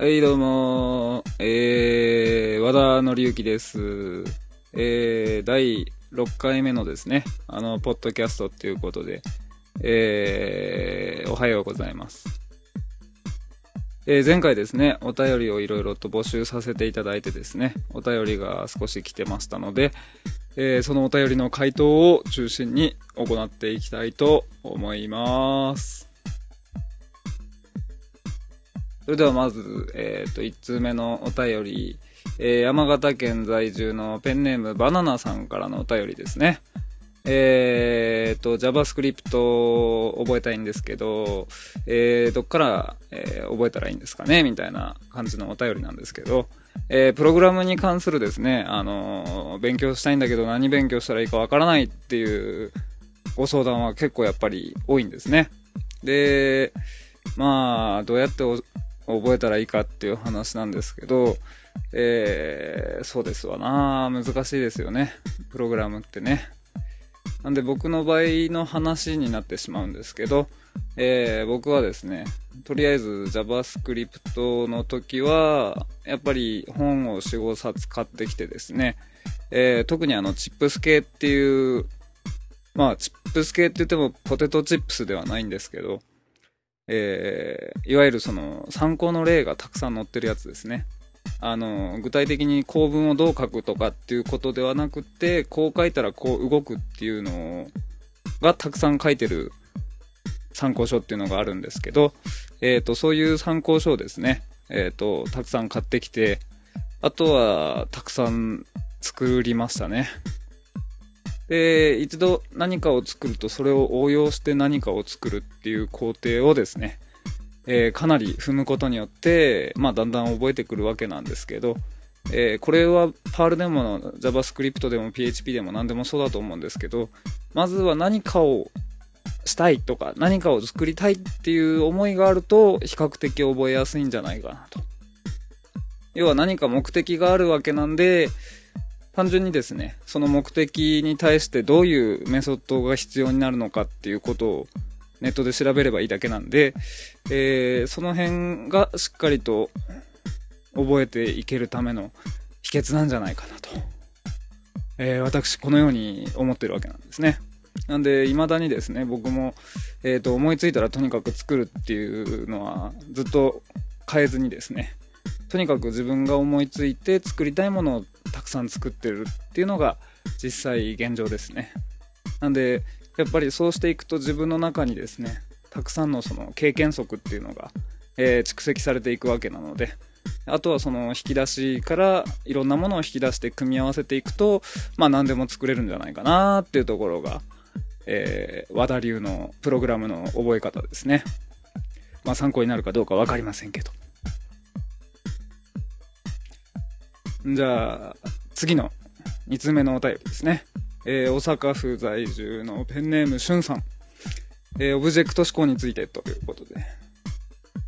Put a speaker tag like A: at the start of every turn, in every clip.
A: はい、どうも、えー、和田紀之です。えー、第6回目のですね、あの、ポッドキャストっていうことで、えー、おはようございます。えー、前回ですね、お便りをいろいろと募集させていただいてですね、お便りが少し来てましたので、えー、そのお便りの回答を中心に行っていきたいと思います。それではまず、えっ、と、1通目のお便り、えー山形県在住のペンネームバナナさんからのお便りですね。えっ、と、JavaScript を覚えたいんですけど、えーどっから、えー覚えたらいいんですかね？みたいな感じのお便りなんですけど、えープログラムに関するですね、あの勉強したいんだけど何勉強したらいいかわからないっていうご相談は結構やっぱり多いんですね。で、まあ、どうやって覚えたらいいかっていう話なんですけど、えー、そうですわな難しいですよね。プログラムってね。なんで僕の場合の話になってしまうんですけど、えー、僕はですね、とりあえず JavaScript の時は、やっぱり本を4、5冊買ってきてですね、えー、特にあのチップス系っていう、まあチップス系って言ってもポテトチップスではないんですけど、えーいわゆるその参考の例がたくさん載ってるやつですね。あの、具体的に構文をどう書くとかっていうことではなくて、こう書いたらこう動くっていうのがたくさん書いてる参考書っていうのがあるんですけど、えっ、と、そういう参考書をですね、えっ、と、たくさん買ってきて、あとは、たくさん作りましたね。で、一度何かを作るとそれを応用して何かを作るっていう工程をですね、えーかなり踏むことによって、まあだんだん覚えてくるわけなんですけど、えーこれはパールでも JavaScript でも PHP でも何でもそうだと思うんですけど、まずは何かをしたいとか何かを作りたいっていう思いがあると比較的覚えやすいんじゃないかなと。要は何か目的があるわけなんで、単純にですね、その目的に対してどういうメソッドが必要になるのかっていうことをネットで調べればいいだけなんで、えーその辺がしっかりと覚えていけるための秘訣なんじゃないかなと。えー私、このように思ってるわけなんですね。なんで、未だにですね、僕も、えっ、と、思いついたらとにかく作るっていうのはずっと変えずにですね、とにかく自分が思いついて作りたいものをさん作ってるっていうのが実際現状ですね。なんで、やっぱりそうしていくと自分の中にですね、たくさんのその経験則っていうのが、えー蓄積されていくわけなので、あとはその引き出しからいろんなものを引き出して組み合わせていくと、まあ何でも作れるんじゃないかなっていうところが、えー和田流のプログラムの覚え方ですね。まあ参考になるかどうかわかりませんけど。じゃあ、次の2つ目のお便りですね。えー大阪府在住のペンネームしゅんさん。えーオブジェクト指向についてということで。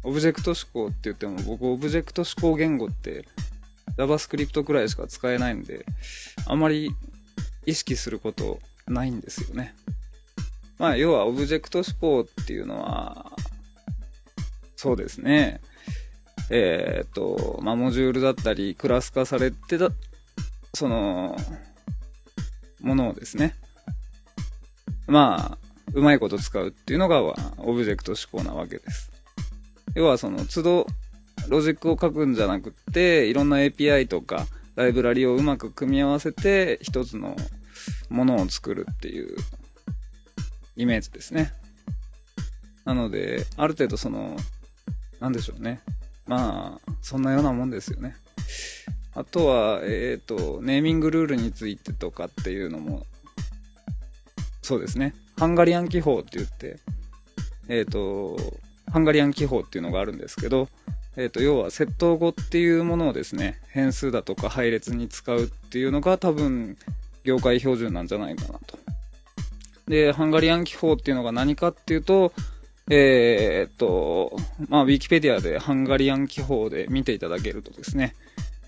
A: オブジェクト指向って言っても僕オブジェクト指向言語って JavaScript くらいしか使えないんで、あまり意識することないんですよね。まあ、要はオブジェクト指向っていうのは、そうですね。えーっと、まあ、モジュールだったり、クラス化されてた、その、ものをですね。まあ、うまいこと使うっていうのが、オブジェクト指向なわけです。要はその、都度、ロジックを書くんじゃなくって、いろんな API とか、ライブラリをうまく組み合わせて、一つのものを作るっていう、イメージですね。なので、ある程度その、なんでしょうね。まあ、そんなようなもんですよね。あとは、えっ、と、ネーミングルールについてとかっていうのも、そうですね。ハンガリアン記法って言って、えっ、と、ハンガリアン記法っていうのがあるんですけど、えっ、と、要は、窃盗語っていうものをですね、変数だとか配列に使うっていうのが多分、業界標準なんじゃないかなと。で、ハンガリアン記法っていうのが何かっていうと、えーっと、まあ、ウィキペディアでハンガリアン記法で見ていただけるとですね、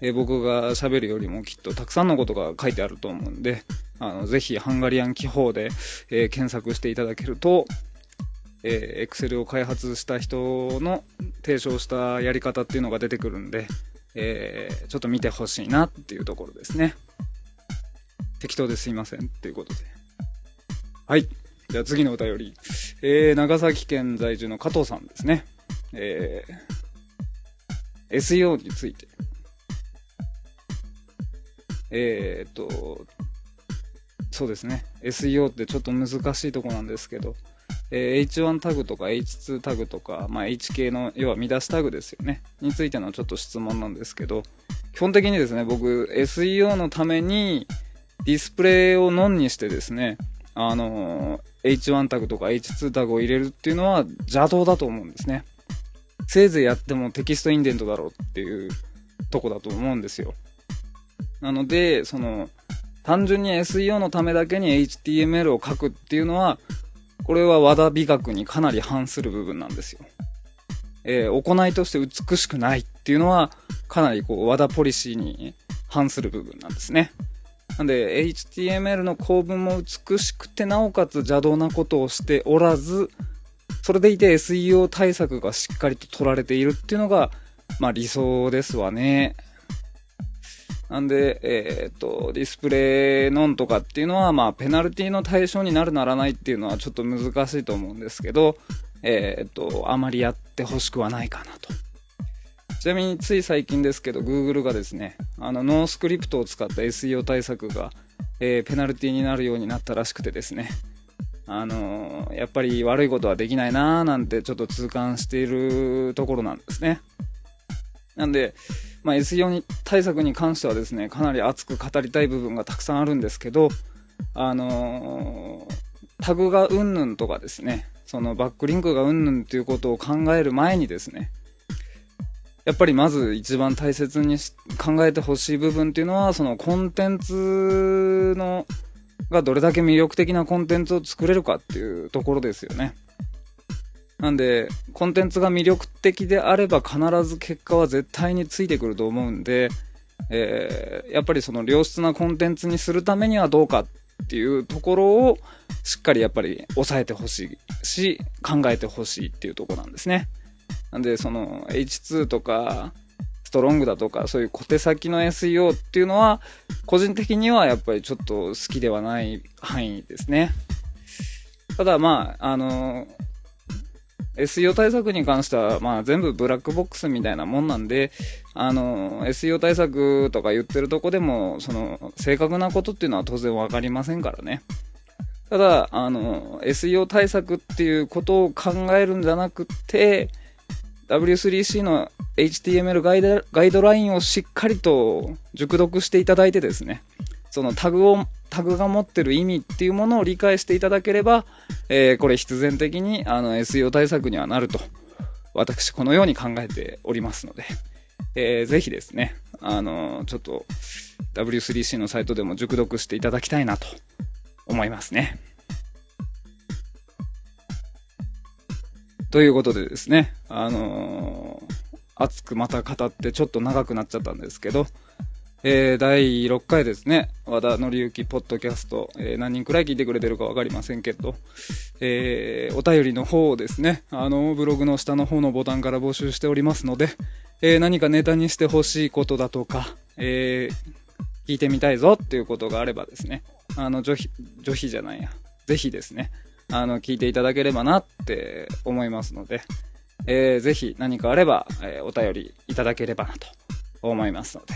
A: えー僕が喋るよりもきっとたくさんのことが書いてあると思うんで、あの、ぜひハンガリアン記法で、えー検索していただけると、えー、Excel を開発した人の提唱したやり方っていうのが出てくるんで、えー、ちょっと見てほしいなっていうところですね。適当ですいませんっていうことで。はい。じゃあ次のお便り。えー、長崎県在住の加藤さんですね。えー、SEO について。えー、っと、そうですね。SEO ってちょっと難しいとこなんですけど、えー、H1 タグとか H2 タグとか、まあ、H 系の、要は見出しタグですよね。についてのちょっと質問なんですけど、基本的にですね、僕、SEO のためにディスプレイをノンにしてですね、あのー、H1 タグとか H2 タグを入れるっていうのは邪道だと思うんですね。せいぜいやってもテキストインデントだろうっていうとこだと思うんですよ。なので、その、単純に SEO のためだけに HTML を書くっていうのは、これは和田美学にかなり反する部分なんですよ。えー、行いとして美しくないっていうのは、かなりこう和田ポリシーに反する部分なんですね。なんで、HTML の構文も美しくて、なおかつ邪道なことをしておらず、それでいて SEO 対策がしっかりと取られているっていうのが、まあ理想ですわね。なんで、えー、っと、ディスプレイノンとかっていうのは、まあ、ペナルティの対象になるならないっていうのはちょっと難しいと思うんですけど、えー、っと、あまりやってほしくはないかなと。ちなみについ最近ですけど、Google がですね、あの、ノースクリプトを使った SEO 対策が、えー、ペナルティになるようになったらしくてですね、あのー、やっぱり悪いことはできないなーなんてちょっと痛感しているところなんですね。なんで、まあ、SEO に対策に関してはですね、かなり熱く語りたい部分がたくさんあるんですけど、あのー、タグがうんぬんとかですね、そのバックリンクがうんぬんっていうことを考える前にですね、やっぱりまず一番大切に考えてほしい部分っていうのは、そのコンテンツの、がどれだけ魅力的なコンテンツを作れるかっていうところですよね。なんで、コンテンツが魅力的であれば必ず結果は絶対についてくると思うんで、えー、やっぱりその良質なコンテンツにするためにはどうかっていうところをしっかりやっぱり抑えてほしいし、考えてほしいっていうとこなんですね。なんで、その H2 とか、ストロングだとか、そういう小手先の SEO っていうのは、個人的にはやっぱりちょっと好きではない範囲ですね。ただまあ、あの、SEO 対策に関しては、まあ全部ブラックボックスみたいなもんなんで、あの、SEO 対策とか言ってるとこでも、その、正確なことっていうのは当然わかりませんからね。ただ、あの、SEO 対策っていうことを考えるんじゃなくて、W3C の HTML ガイドガイドラインをしっかりと熟読していただいてですね、そのタグを、タグが持ってる意味っていうものを理解していただければ、えー、これ必然的にあの SEO 対策にはなると、私このように考えておりますので、えー、ぜひですね、あのちょっと W3C のサイトでも熟読していただきたいなと思いますね。ということでですね、あのー、熱くまた語ってちょっと長くなっちゃったんですけど、えー、第6回ですね、和田紀之ポッドキャスト、えー、何人くらい聞いてくれてるかわかりませんけど、えー、お便りの方をですね、あの、ブログの下の方のボタンから募集しておりますので、え、何かネタにしてほしいことだとか、え、聞いてみたいぞ。っていうことがあればですね、あの、女子、じゃないや、ぜひですね、あの、聞いていただければなって思いますので、えー、ぜひ何かあれば、え、お便りいただければなと思いますので。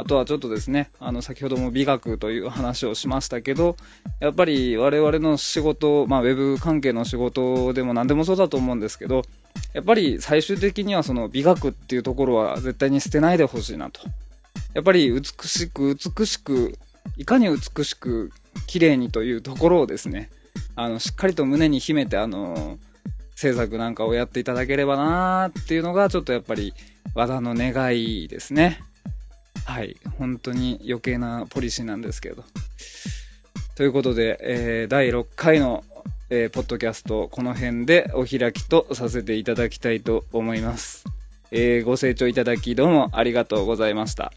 A: あとはちょっとですね、あの、先ほども美学という話をしましたけど、やっぱり我々の仕事、まあ、ウェブ関係の仕事でも何でもそうだと思うんですけど、やっぱり最終的にはその美学っていうところは絶対に捨てないでほしいなと。やっぱり美しく、美しく、いかに美しく、綺麗にというところをですね、あの、しっかりと胸に秘めて、あの、制作なんかをやっていただければなーっていうのが、ちょっとやっぱり、和田の願いですね。はい。本当に余計なポリシーなんですけど。ということで、えー、第6回の、えー、ポッドキャスト、この辺でお開きとさせていただきたいと思います。えー、ご清聴いただきどうもありがとうございました。